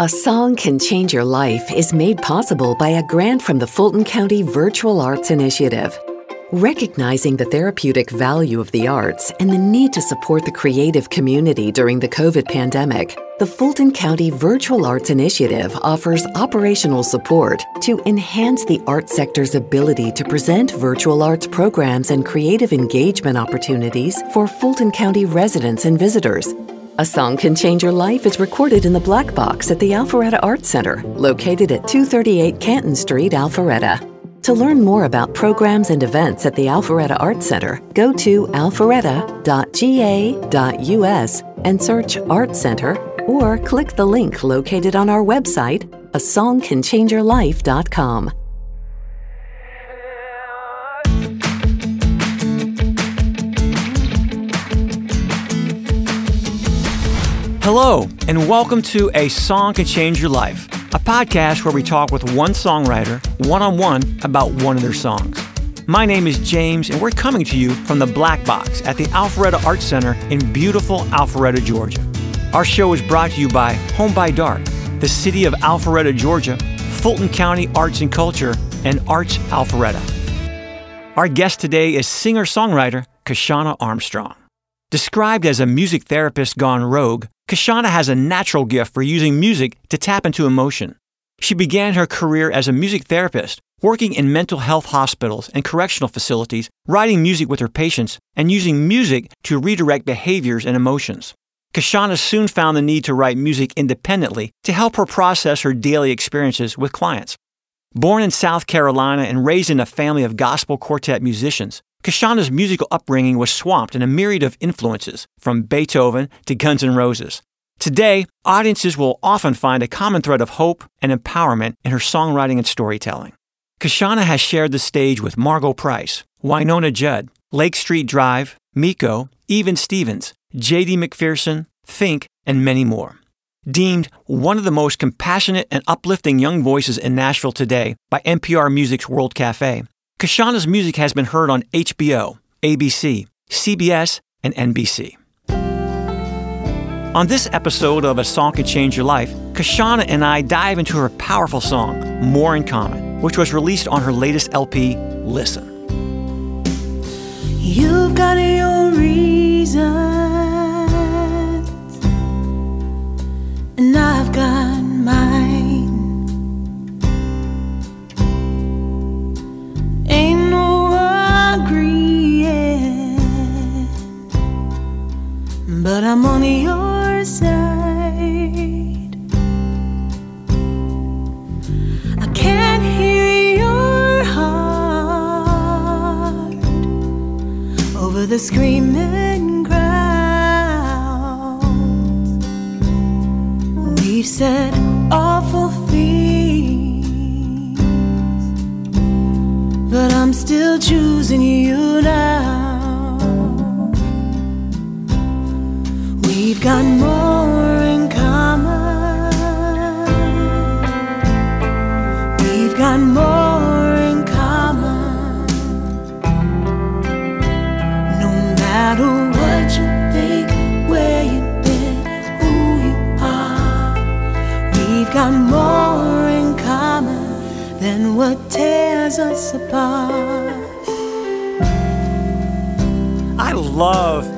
A Song Can Change Your Life is made possible by a grant from the Fulton County Virtual Arts Initiative. Recognizing the therapeutic value of the arts and the need to support the creative community during the COVID pandemic, the Fulton County Virtual Arts Initiative offers operational support to enhance the art sector's ability to present virtual arts programs and creative engagement opportunities for Fulton County residents and visitors. A Song Can Change Your Life is recorded in the Black Box at the Alpharetta Arts Center, located at 238 Canton Street, Alpharetta. To learn more about programs and events at the Alpharetta Arts Center, go to alpharetta.ga.us and search Art Center or click the link located on our website, a Hello, and welcome to A Song Can Change Your Life, a podcast where we talk with one songwriter one on one about one of their songs. My name is James, and we're coming to you from the Black Box at the Alpharetta Arts Center in beautiful Alpharetta, Georgia. Our show is brought to you by Home by Dark, the city of Alpharetta, Georgia, Fulton County Arts and Culture, and Arts Alpharetta. Our guest today is singer songwriter Kyshona Armstrong. Described as a music therapist gone rogue, Kyshona has a natural gift for using music to tap into emotion. She began her career as a music therapist, working in mental health hospitals and correctional facilities, writing music with her patients, and using music to redirect behaviors and emotions. Kyshona soon found the need to write music independently to help her process her daily experiences with clients. Born in South Carolina and raised in a family of gospel quartet musicians, Kyshona's musical upbringing was swamped in a myriad of influences, from Beethoven to Guns N' Roses. Today, audiences will often find a common thread of hope and empowerment in her songwriting and storytelling. Kyshona has shared the stage with Margo Price, Wynonna Judd, Lake Street Dive, Miko, Even Stevens, J.D. McPherson, Think, and many more. Deemed one of the most compassionate and uplifting young voices in Nashville today by NPR Music's World Cafe, Kyshona's music has been heard on HBO, ABC, CBS, and NBC. On this episode of A Song Can Change Your Life, Kyshona and I dive into her powerful song, More in Common, which was released on her latest LP, Listen. You've got your reasons,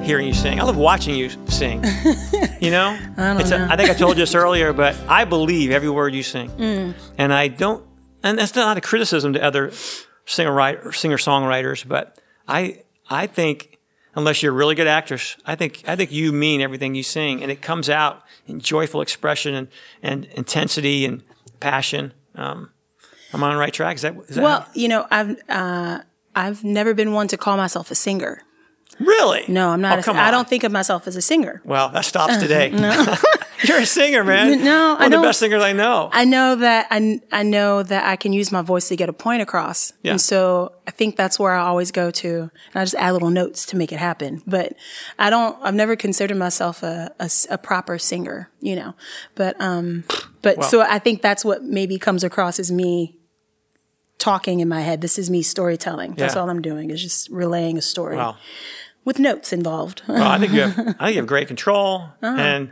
hearing you sing. I love watching you sing. You know? I don't it's know. I think I told you this earlier, but I believe every word you sing. Mm. And I don't, and that's not a criticism to other singer writer, singer songwriters, but I I think unless you're a really good actress, I think I think you mean everything you sing, and it comes out in joyful expression and, and intensity and passion. Um, am I on the right track? Is that, is that Well, you know, I've uh, I've never been one to call myself a singer. Really? No, I'm not. Oh, a, come I don't think of myself as a singer. Well, that stops today. You're a singer, man. No, One I know. One of the best singers I know. I know that I, I know that I can use my voice to get a point across. Yeah. And so I think that's where I always go to. And I just add little notes to make it happen. But I don't, I've never considered myself a a proper singer, you know. But, um, but so I think that's what maybe comes across as me talking in my head. This is me storytelling. That's Yeah. all I'm doing is just relaying a story Wow. With notes involved. Well, I think you have. I think you have great control, Uh-huh. and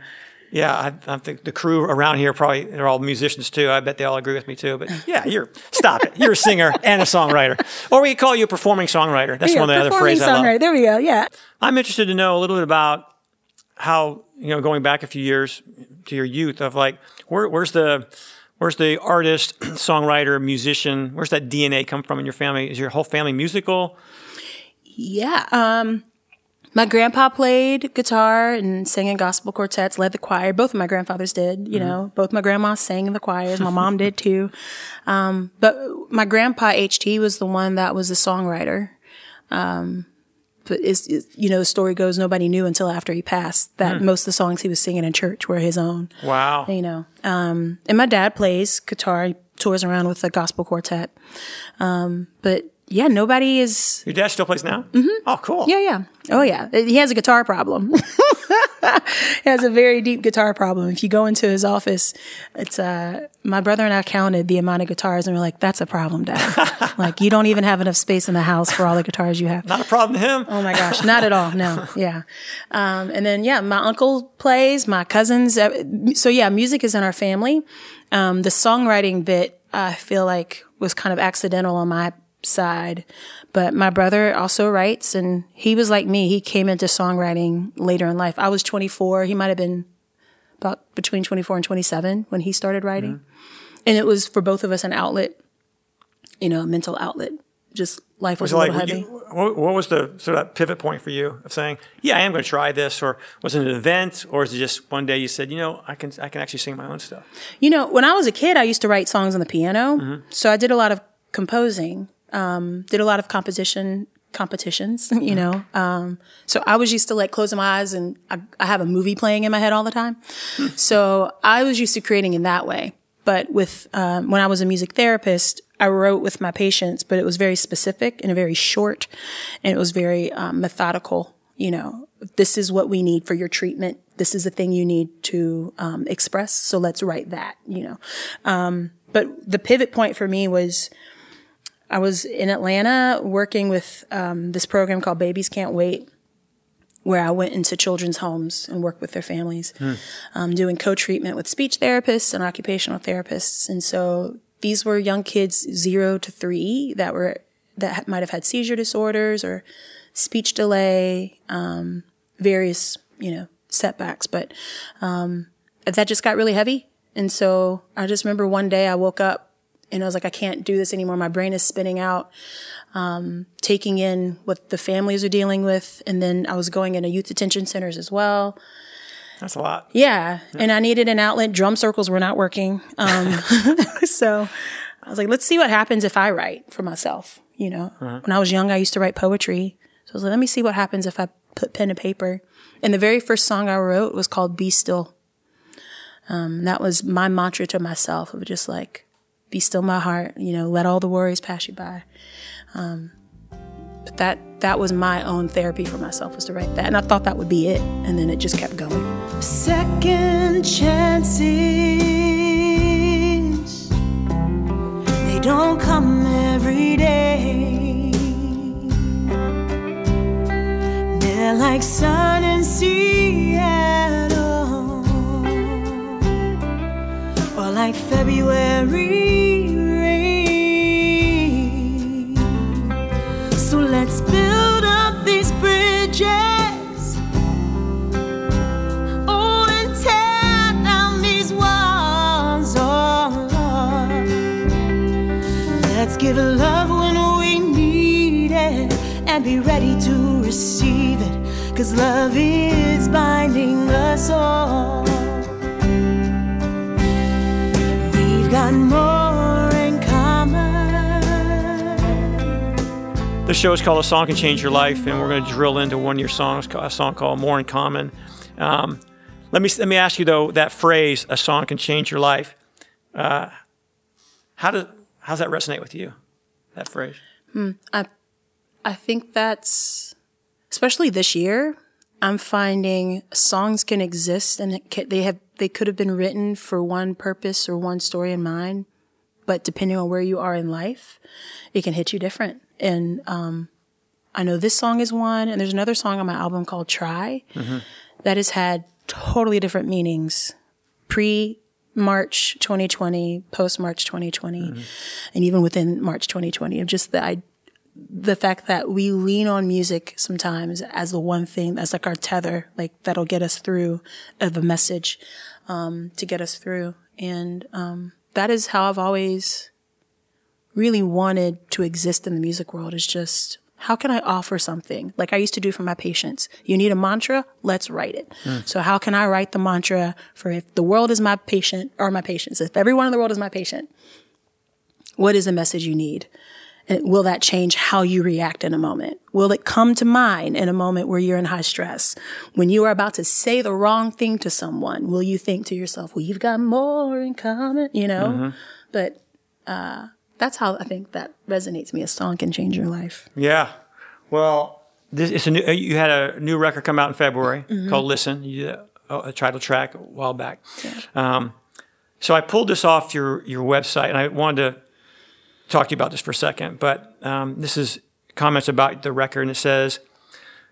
Yeah, I, I think the crew around here probably they're all musicians too. I bet they all agree with me too. But yeah, you're stop it. You're a singer and a songwriter, or we call you a performing songwriter. That's Yeah, one of the other performing phrases I love. songwriter. There we go. Yeah. I'm interested to know a little bit about how you know going back a few years to your youth of like where, where's the where's the artist, songwriter, musician? Where's that DNA come from in your family? Is your whole family musical? Yeah. Um, my grandpa played guitar and sang in gospel quartets, led the choir. Both of my grandfathers did, you know, both my grandmas sang in the choirs. My mom did too. Um, but my grandpa HT was the one that was the songwriter. Um, but is, is you know, the story goes nobody knew until after he passed that most of the songs he was singing in church were his own Wow. you know. Um, and my dad plays guitar, he tours around with a gospel quartet. Um, but yeah, nobody is. Your dad still plays now? Mm-hmm. Oh, cool. Yeah, yeah. Oh, yeah. He has a guitar problem. he has a very deep guitar problem. If you go into his office, it's uh, my brother and I counted the amount of guitars, and we're like, "That's a problem, Dad. like, you don't even have enough space in the house for all the guitars you have." Not a problem to him. Oh my gosh, not at all. No, yeah. Um, and then yeah, my uncle plays, my cousins. uh, So yeah, music is in our family. Um, the songwriting bit, I feel like, was kind of accidental on my side, but my brother also writes, and he was like me. He came into songwriting later in life. I was 24. He might have been about between 24 and 27 when he started writing, mm-hmm. and it was for both of us an outlet, you know, a mental outlet. Just life was, Was a like, little would heavy. you- what, what was the sort of that pivot point for you of saying, yeah, I am going to try this? Or was it an event? Or is it just one day you said, you know, I can, I can actually sing my own stuff? You know, when I was a kid, I used to write songs on the piano. Mm-hmm. So I did a lot of composing, um, did a lot of composition competitions, you know. Um, so I was used to like closing my eyes and I, I have a movie playing in my head all the time. so I was used to creating in that way. But with um, when I was a music therapist, I wrote with my patients, but it was very specific and very short, and it was very um, methodical. You know, this is what we need for your treatment. This is the thing you need to um, express. So let's write that. You know, um, but the pivot point for me was I was in Atlanta working with um, this program called Babies Can't Wait, where I went into children's homes and worked with their families, um, doing co-treatment with speech therapists and occupational therapists. And so these were young kids zero to three that were that might have had seizure disorders or speech delay, um, various you know setbacks, but um, that just got really heavy. And so I just remember one day I woke up and I was like, I can't do this anymore. My brain is spinning out, um, taking in what the families are dealing with. And then I was going into youth detention centers as well. That's a lot. Yeah. And I needed an outlet. Drum circles were not working. Um, so I was like, let's see what happens if I write for myself. You know, when I was young, I used to write poetry. So I was like, let me see what happens if I put pen to paper. And the very first song I wrote was called Be Still. Um, that was my mantra to myself of just like, be still my heart, you know, let all the worries pass you by. Um, but that that was my own therapy for myself was to write that. And I thought that would be it. And then it just kept going. Second chances, they don't come every day. They're like sun in Seattle, or like February rain. So let's build up these bridges. Oh, and tear down these walls, oh Lord. Let's give love when we need it and be ready to receive it. Cause love is binding us all. This show is called A Song Can Change Your Life, and we're going to drill into one of your songs, a song called More in Common. Um, let me let me ask you though that phrase, "A song can change your life." Uh, how does how does that resonate with you? That phrase. I I think that's especially this year. I'm finding songs can exist and it ca they have they could have been written for one purpose or one story in mind, but depending on where you are in life, it can hit you different. And um, I know this song is one, and there's another song on my album called "Try" that has had totally different meanings pre March 2020, post March 2020, mm-hmm. and even within March 2020 of just the I, the fact that we lean on music sometimes as the one thing that's like our tether, like that'll get us through of a message um, to get us through, and um, that is how I've always really wanted to exist in the music world. Is just how can I offer something like I used to do for my patients? You need a mantra? Let's write it. Mm. So how can I write the mantra for if the world is my patient or my patients? If everyone in the world is my patient, what is the message you need? And will that change how you react in a moment? Will it come to mind in a moment where you're in high stress? When you are about to say the wrong thing to someone, will you think to yourself, we've got more in common, you know? Mm-hmm. But, uh, that's how I think that resonates me. A song can change your life. Yeah. Well, this it's a new, uh, you had a new record come out in February mm-hmm. called "Listen." You did a, a, title track a while back. Yeah. Um, so I pulled this off your your website, and I wanted to talk to you about this for a second. But um, this is comments about the record, and it says.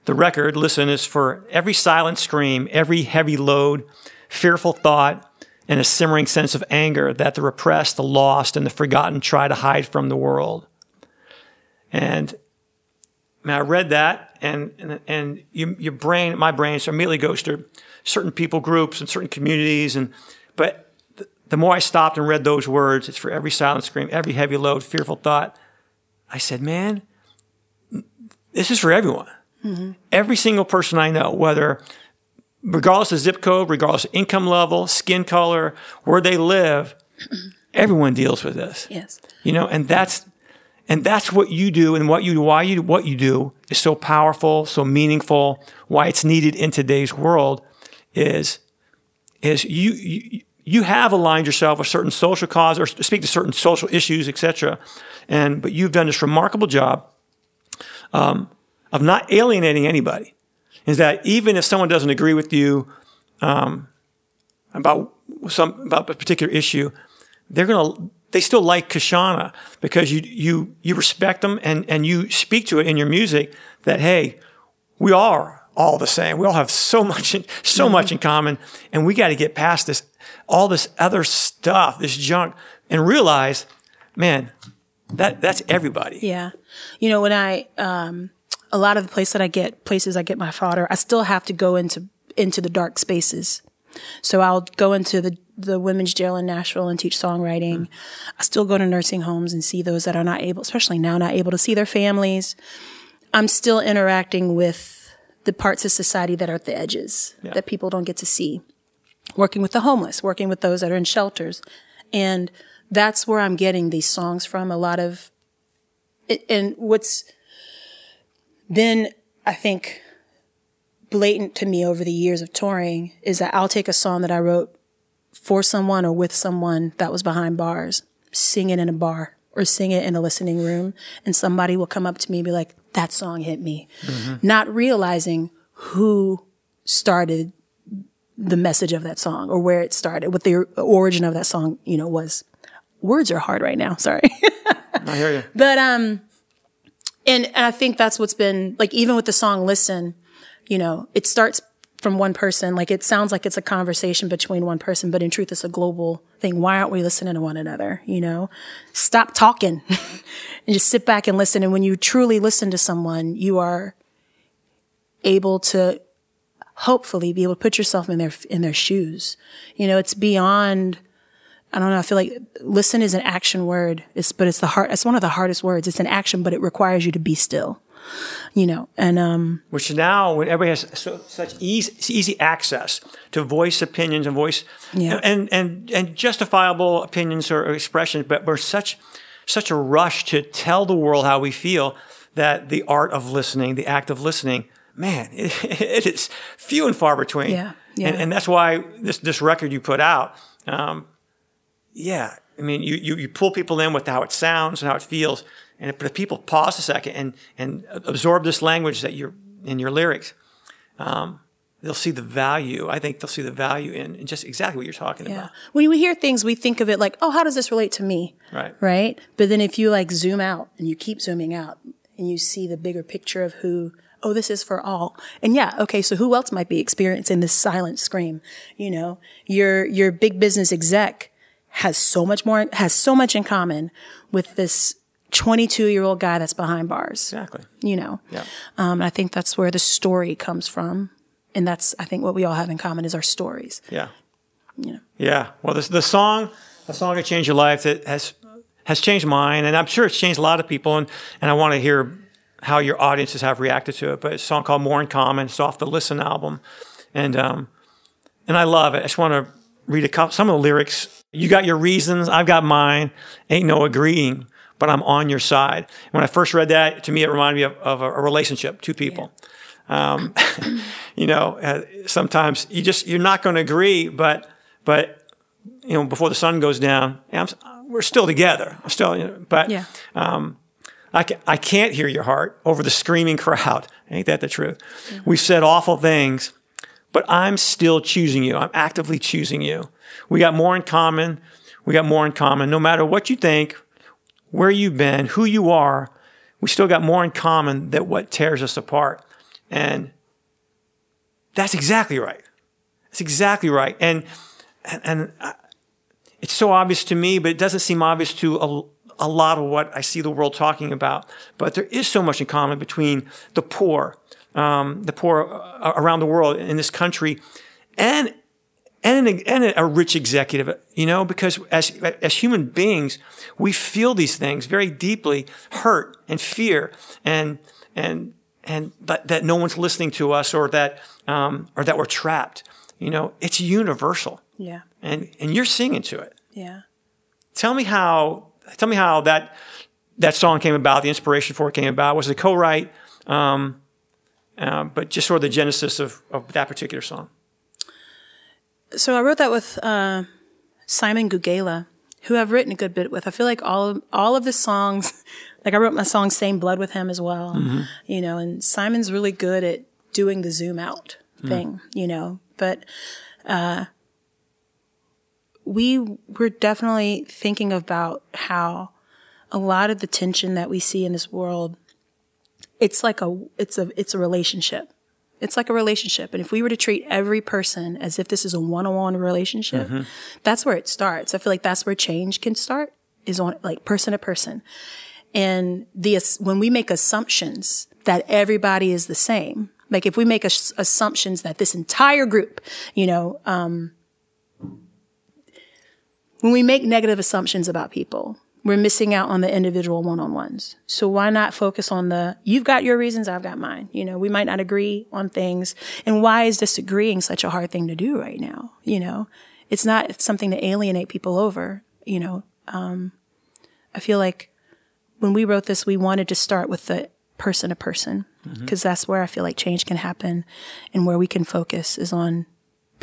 The record, listen, is for every silent scream, every heavy load, fearful thought, and a simmering sense of anger that the repressed, the lost, and the forgotten try to hide from the world. And I read that, and and, and you, your brain, my brain, so immediately goes to certain people groups and certain communities, and but the, more I stopped and read those words, it's for every silent scream, every heavy load, fearful thought. I said, man, this is for everyone. Mm-hmm. Every single person I know, whether regardless of zip code, regardless of income level, skin color, where they live, everyone deals with this. Yes. You know, and that's and that's what you do and what you why you what you do is so powerful, so meaningful, why it's needed in today's world is is you, you you have aligned yourself with certain social cause or speak to certain social issues, etc. And but you've done this remarkable job um, of not alienating anybody is that even if someone doesn't agree with you um, about some about a particular issue, they're gonna they still like Kyshona because you you you respect them and and you speak to it in your music that hey, we are all the same. We all have so much in, so mm-hmm. much in common, and we got to get past this all this other stuff, this junk, and realize, man, that that's everybody. Yeah, you know when I um, a lot of the places that I get, places I get my fodder, I still have to go into into the dark spaces. So I'll go into the the women's jail in Nashville and teach songwriting. Mm. I still go to nursing homes and see those that are not able, especially now, not able to see their families. I'm still interacting with the parts of society that are at the edges yeah. that people don't get to see. Working with the homeless, working with those that are in shelters. And that's where I'm getting these songs from. A lot of, and what's, then I think blatant to me over the years of touring is that I'll take a song that I wrote for someone or with someone that was behind bars, sing it in a bar or sing it in a listening room, and somebody will come up to me and be like, that song hit me. Mm-hmm. Not realizing who started the message of that song or where it started, what the origin of that song, you know, was. Words are hard right now. Sorry. I hear you. But um, and, and I think that's what's been like, even with the song Listen, you know, it starts from one person. Like it sounds like it's a conversation between one person, but in truth, it's a global thing. Why aren't we listening to one another? You know, stop talking and just sit back and listen. And when you truly listen to someone, you are able to hopefully be able to put yourself in their, in their shoes. You know, it's beyond, I don't know. I feel like listen is an action word. It's, but it's the hard, it's one of the hardest words. It's an action, but it requires you to be still, you know, and, um, which now when everybody has so, such easy, easy access to voice opinions and voice yeah. and, and, and justifiable opinions or expressions, but we're such, such a rush to tell the world how we feel that the art of listening, the act of listening, man, it, it is few and far between. Yeah. yeah. And, and that's why this, this record you put out, um, yeah, I mean, you, you, you pull people in with how it sounds and how it feels. And if, if people pause a second and, and absorb this language that you're in your lyrics, um, they'll see the value. I think they'll see the value in, in just exactly what you're talking yeah. about. When we hear things, we think of it like, oh, how does this relate to me? Right. Right. But then if you like zoom out and you keep zooming out and you see the bigger picture of who oh, this is for all. And yeah, okay, so who else might be experiencing this silent scream? You know, your your big business exec has so much more has so much in common with this 22 year old guy that's behind bars. Exactly. You know. Yeah. Um, I think that's where the story comes from, and that's I think what we all have in common is our stories. Yeah. You know. Yeah. Well, this the song, a song that changed your life that has has changed mine, and I'm sure it's changed a lot of people. And and I want to hear how your audiences have reacted to it. But it's a song called "More in Common." It's off the Listen album, and um, and I love it. I just want to read a couple, some of the lyrics. You got your reasons, I've got mine. Ain't no agreeing, but I'm on your side. When I first read that, to me, it reminded me of, of a, a relationship, two people. Um, you know, uh, sometimes you just you're not going to agree, but but you know, before the sun goes down, I'm, we're still together. I'm still, you know, but Yeah. um, I, ca- I can't hear your heart over the screaming crowd. Ain't that the truth? We've said awful things, but I'm still choosing you. I'm actively choosing you. We got more in common. We got more in common. No matter what you think, where you've been, who you are, we still got more in common than what tears us apart. And that's exactly right. That's exactly right. And and, and uh, it's so obvious to me, but it doesn't seem obvious to a, lot of what I see the world talking about. But there is so much in common between the poor, um, the poor uh, around the world in this country, and and an, and a rich executive. You know, because as as human beings, we feel these things very deeply, hurt and fear, and and and but that no one's listening to us, or that um, or that we're trapped. You know, it's universal Yeah. and and you're singing to it. Yeah. Tell me how tell me how that that song came about, the inspiration for it came about. Was it a co-write? Um, uh, but just sort of the genesis of, of that particular song. So I wrote that with uh, Simon Gugela, who I've written a good bit with. I feel like all of, all of the songs, like I wrote my song "Same Blood" with him as well. You know, and Simon's really good at doing the zoom out thing. You know, but uh, we were definitely thinking about how a lot of the tension that we see in this world, it's like a it's a it's a relationship. It's like a relationship. And if we were to treat every person as if this is a one on one relationship, that's where it starts. I feel like that's where change can start is on like person to person. And the, when we make assumptions that everybody is the same, like if we make ass- assumptions that this entire group, you know, um, when we make negative assumptions about people, we're missing out on the individual one-on-ones. So why not focus on the, you've got your reasons, I've got mine. You know, we might not agree on things. And why is disagreeing such a hard thing to do right now? You know, it's not something to alienate people over, you know. Um, I feel like when we wrote this, we wanted to start with the person to person because that's where I feel like change can happen and where we can focus is on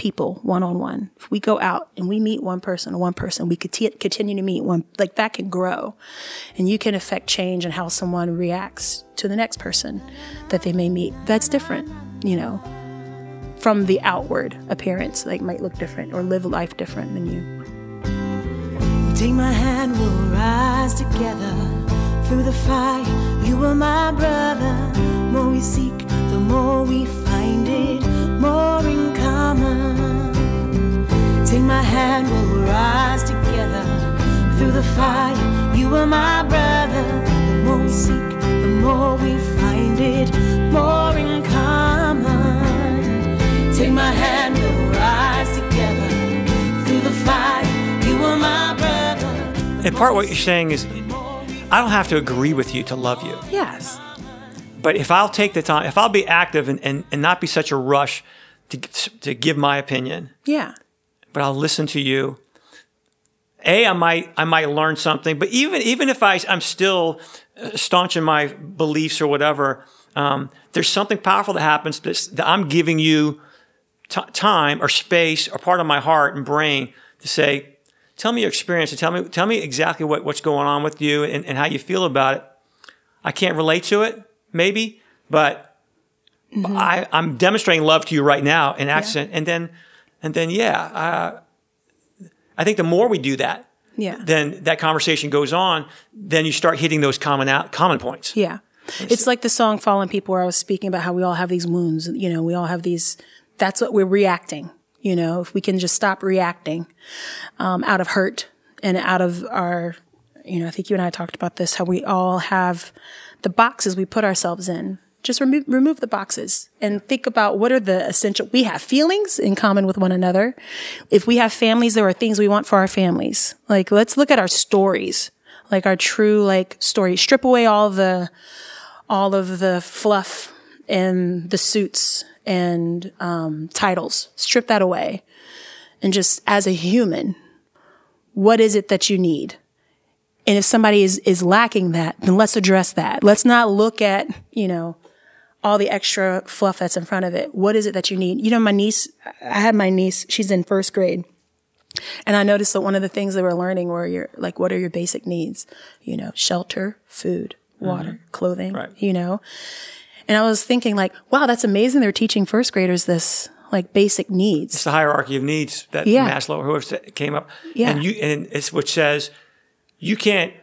people one on one. If we go out and we meet one person, one person, we could t- continue to meet one, like that can grow and you can affect change in how someone reacts to the next person that they may meet. That's different, you know, from the outward appearance, like might look different or live life different than you. Take my hand, we'll rise together through the fire. You are my brother. More we seek, the more we find it. More in common. Take my hand, we'll rise together through the fire. You are my brother. The more we seek, the more we find it. More in common. Take my hand, we'll rise together through the fire. You are my brother. And part what you're saying is, I don't have to agree with you to love you. Yes. But if I'll take the time, if I'll be active and, and, and not be such a rush to, to give my opinion, Yeah. but I'll listen to you. A, I might I might learn something, but even even if I I'm still uh, staunch in my beliefs or whatever, um, there's something powerful that happens that's, that I'm giving you t- time or space or part of my heart and brain to say, tell me your experience and tell me tell me exactly what, what's going on with you and, and how you feel about it. I can't relate to it, maybe, but I, I'm demonstrating love to you right now in accent, and then and then yeah, uh, I think the more we do that, Yeah. then that conversation goes on. Then you start hitting those common out, common points. Yeah. It's like the song Fallen People where I was speaking about how we all have these wounds, you know, we all have these, that's what we're reacting. You know, if we can just stop reacting um, out of hurt and out of our, you know, I think you and I talked about this, how we all have the boxes we put ourselves in. Just remove, remove the boxes and think about what are the essential, we have feelings in common with one another. If we have families, there are things we want for our families. Like, let's look at our stories, like our true, like, story. Strip away all the, all of the fluff and the suits and um, titles. Strip that away. And just as a human, what is it that you need? And if somebody is, is lacking that, then let's address that. Let's not look at, you know, all the extra fluff that's in front of it. What is it that you need? You know, my niece, I had my niece, she's in first grade. And I noticed that one of the things they were learning were your, like, what are your basic needs? You know, shelter, food, water, mm-hmm. clothing, right. you know? And I was thinking like, wow, that's amazing. They're teaching first graders this like basic needs. It's the hierarchy of needs that yeah. Maslow, whoever came up. Yeah. And you, and it's which says you can't,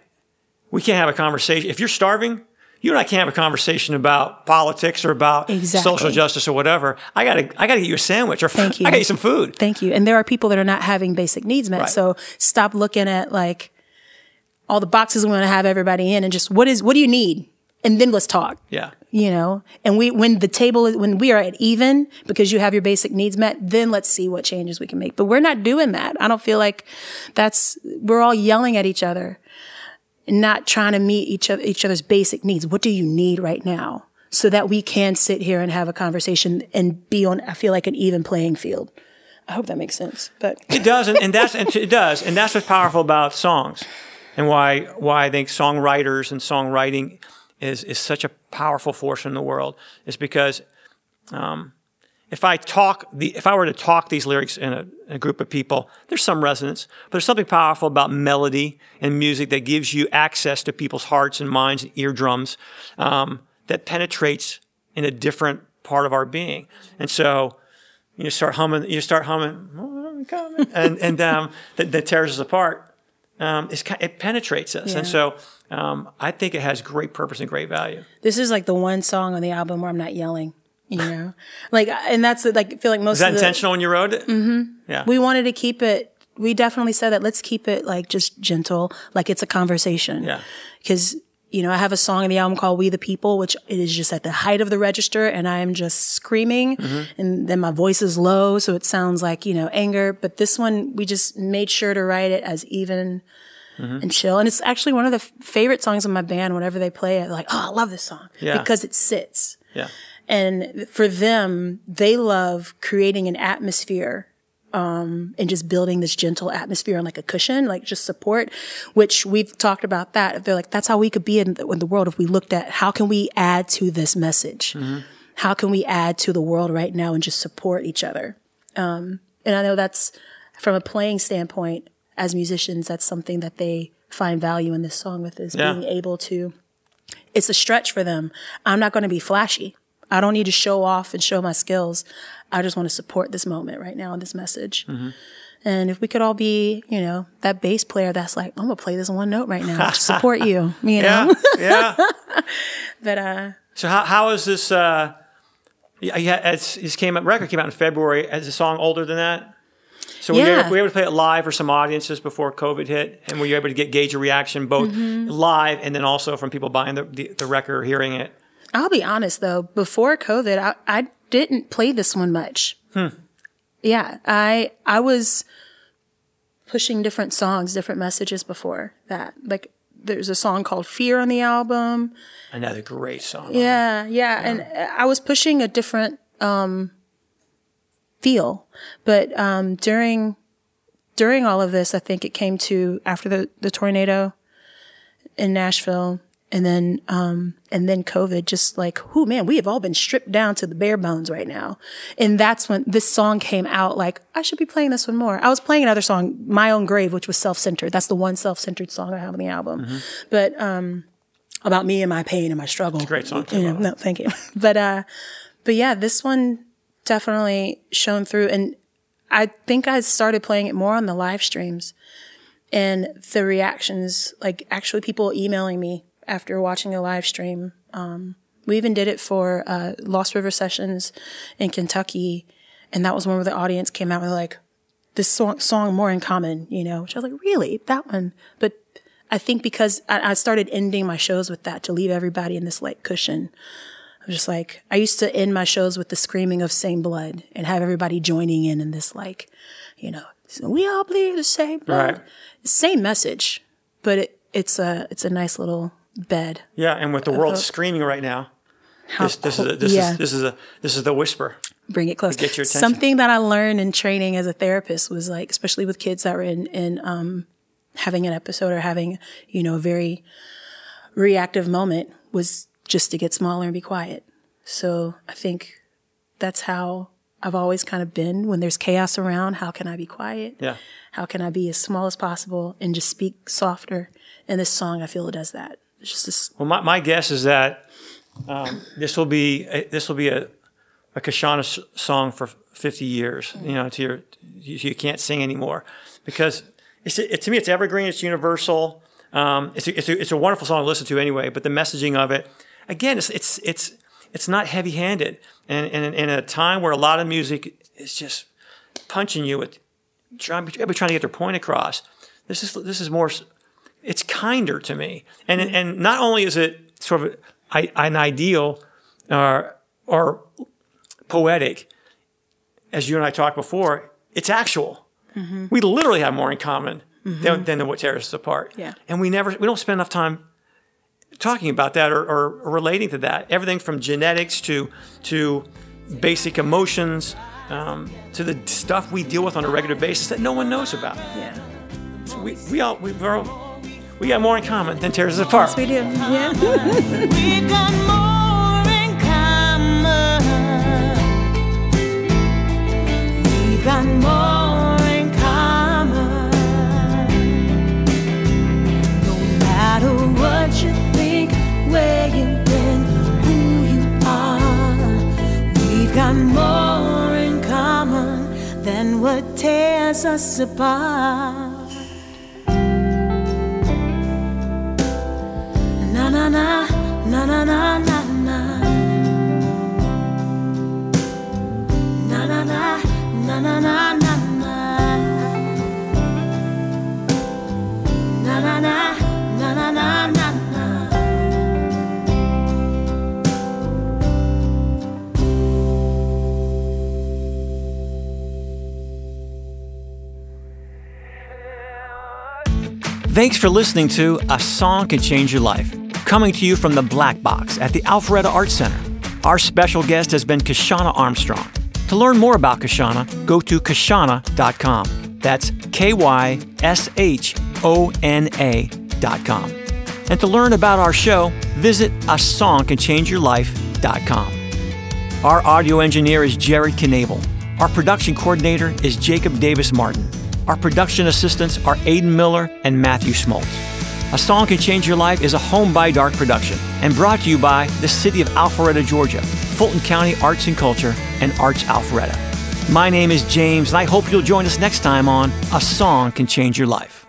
we can't have a conversation. If you're starving, you and I can't have a conversation about politics or about exactly. social justice or whatever. I gotta, I gotta get you a sandwich or Thank you. I got you some food. Thank you. And there are people that are not having basic needs met. Right. So stop looking at like all the boxes we want to have everybody in and just what is, what do you need? and then let's talk. Yeah. You know, and we, when the table is, when we are at even because you have your basic needs met, then let's see what changes we can make. But we're not doing that. I don't feel like that's, we're all yelling at each other and not trying to meet each other, each other's basic needs. What do you need right now? So that we can sit here and have a conversation and be on, I feel like an even playing field. I hope that makes sense, but it does. And, and that's, and it does. And that's what's powerful about songs and why, why I think songwriters and songwriting, is, is such a powerful force in the world is because um, if I talk the if I were to talk these lyrics in a, in a, group of people, there's some resonance, but there's something powerful about melody and music that gives you access to people's hearts and minds and eardrums um, that penetrates in a different part of our being. And so you start humming, you start humming, oh, and and um, that, that tears us apart. Um, it penetrates us, yeah. and so um, I think it has great purpose and great value. This is like the one song on the album where I'm not yelling. You know, like, and that's like I feel like most. Is that of the, intentional when you wrote it? Mm-hmm. Yeah. We wanted to keep it. We definitely said that. Let's keep it like just gentle, like it's a conversation. Yeah. Because you know, I have a song in the album called We the People, which is just at the height of the register and I am just screaming mm-hmm. and then my voice is low. So it sounds like, you know, anger. But this one, we just made sure to write it as even mm-hmm. and chill. And it's actually one of the f- favorite songs of my band. Whenever they play it, like, oh, I love this song yeah. because it sits. Yeah. And for them, they love creating an atmosphere um, and just building this gentle atmosphere on like a cushion, like just support, which we've talked about that. They're like, that's how we could be in the, in the world if we looked at how can we add to this message? Mm-hmm. How can we add to the world right now and just support each other? Um, and I know that's from a playing standpoint, as musicians, that's something that they find value in this song with is yeah. being able to, it's a stretch for them. I'm not going to be flashy. I don't need to show off and show my skills. I just want to support this moment right now and this message. Mm-hmm. And if we could all be, you know, that bass player that's like, I'm gonna play this one note right now to support you, you know? Yeah. yeah. but uh So how how is this uh yeah, it's, this came out record came out in February. Is the song older than that? So yeah. were, you able, were you able to play it live for some audiences before COVID hit? And were you able to get gauge a reaction both mm-hmm. live and then also from people buying the, the, the, record or hearing it? I'll be honest though, before COVID, I, I didn't play this one much. Hmm. Yeah, I I was pushing different songs, different messages before that. Like there's a song called Fear on the album. Another great song. Yeah, yeah, yeah. And I was pushing a different um, feel. But um, during during all of this, I think it came to after the, the tornado in Nashville and then um, and then COVID, just like, whoo man, we have all been stripped down to the bare bones right now. And that's when this song came out, like, I should be playing this one more. I was playing another song, My Own Grave, which was self-centered. That's the one self-centered song I have on the album. Mm-hmm. But um, about me and my pain and my struggle. It's a great song too. You know, no, thank you. but uh, but yeah, this one definitely shone through. And I think I started playing it more on the live streams and the reactions, like actually people emailing me after watching a live stream Um, we even did it for uh, Lost River Sessions in Kentucky, and that was one where the audience came out with like this song, song more in common, you know. Which I was like, really that one? But I think because I, I started ending my shows with that to leave everybody in this like cushion. I was just like, I used to end my shows with the screaming of same blood and have everybody joining in in this like, you know, we all bleed the same blood. Right. Same message, but it, it's a it's a nice little bed. Yeah, and with the world screaming right now, this, this is a, this yeah. is this is a this is the whisper. bring it close. get your attention. Something that I learned in training as a therapist was like, especially with kids that were in, in um, having an episode or having, you know, a very reactive moment, was just to get smaller and be quiet. So I think that's how I've always kind of been. When there's chaos around, how can I be quiet? Yeah. How can I be as small as possible and just speak softer? And this song, I feel it does that. Just this. Well, my, my guess is that um, this will be a, this will be a a Kyshona song for 50 years. You know, to your you, you can't sing anymore because it's it, to me it's evergreen. It's universal. Um, it's a, it's a, it's a wonderful song to listen to anyway. But the messaging of it, again, it's it's it's it's not heavy handed. And, and in a time where a lot of music is just punching you with trying trying to get their point across. This is this is more. It's kinder to me, and mm-hmm. and not only is it sort of an ideal or or poetic, as you and I talked before, it's actual. Mm-hmm. We literally have more in common mm-hmm. than, than what tears us apart. Yeah. And we never we don't spend enough time talking about that or, or, relating to that. Everything from genetics to to basic emotions um, to the stuff we deal with on a regular basis that no one knows about. Yeah. We, we all we, we're all, we got more in common than tears us apart. Yes, We do. Yeah. We've got more in common. We've got more in common. No matter what you think, where you've been, who you are, we've got more in common than what tears us apart. Na na na na na na na na na na na na na Thanks for listening to A Song Can Change Your Life, coming to you from the Black Box at the Alpharetta Art Center. Our special guest has been Kyshona Armstrong. To learn more about Kyshona, go to kyshona.com. That's K Y S H O N A.com. And to learn about our show, visit a song can change your life.com. Our audio engineer is Jared Knable. Our production coordinator is Jacob Davis Martin. Our production assistants are Aiden Miller and Matthew Smoltz. A Song Can Change Your Life is a Home by Dark production and brought to you by the City of Alpharetta, Georgia, Fulton County Arts and Culture, and Arts Alpharetta. My name is James, and I hope you'll join us next time on A Song Can Change Your Life.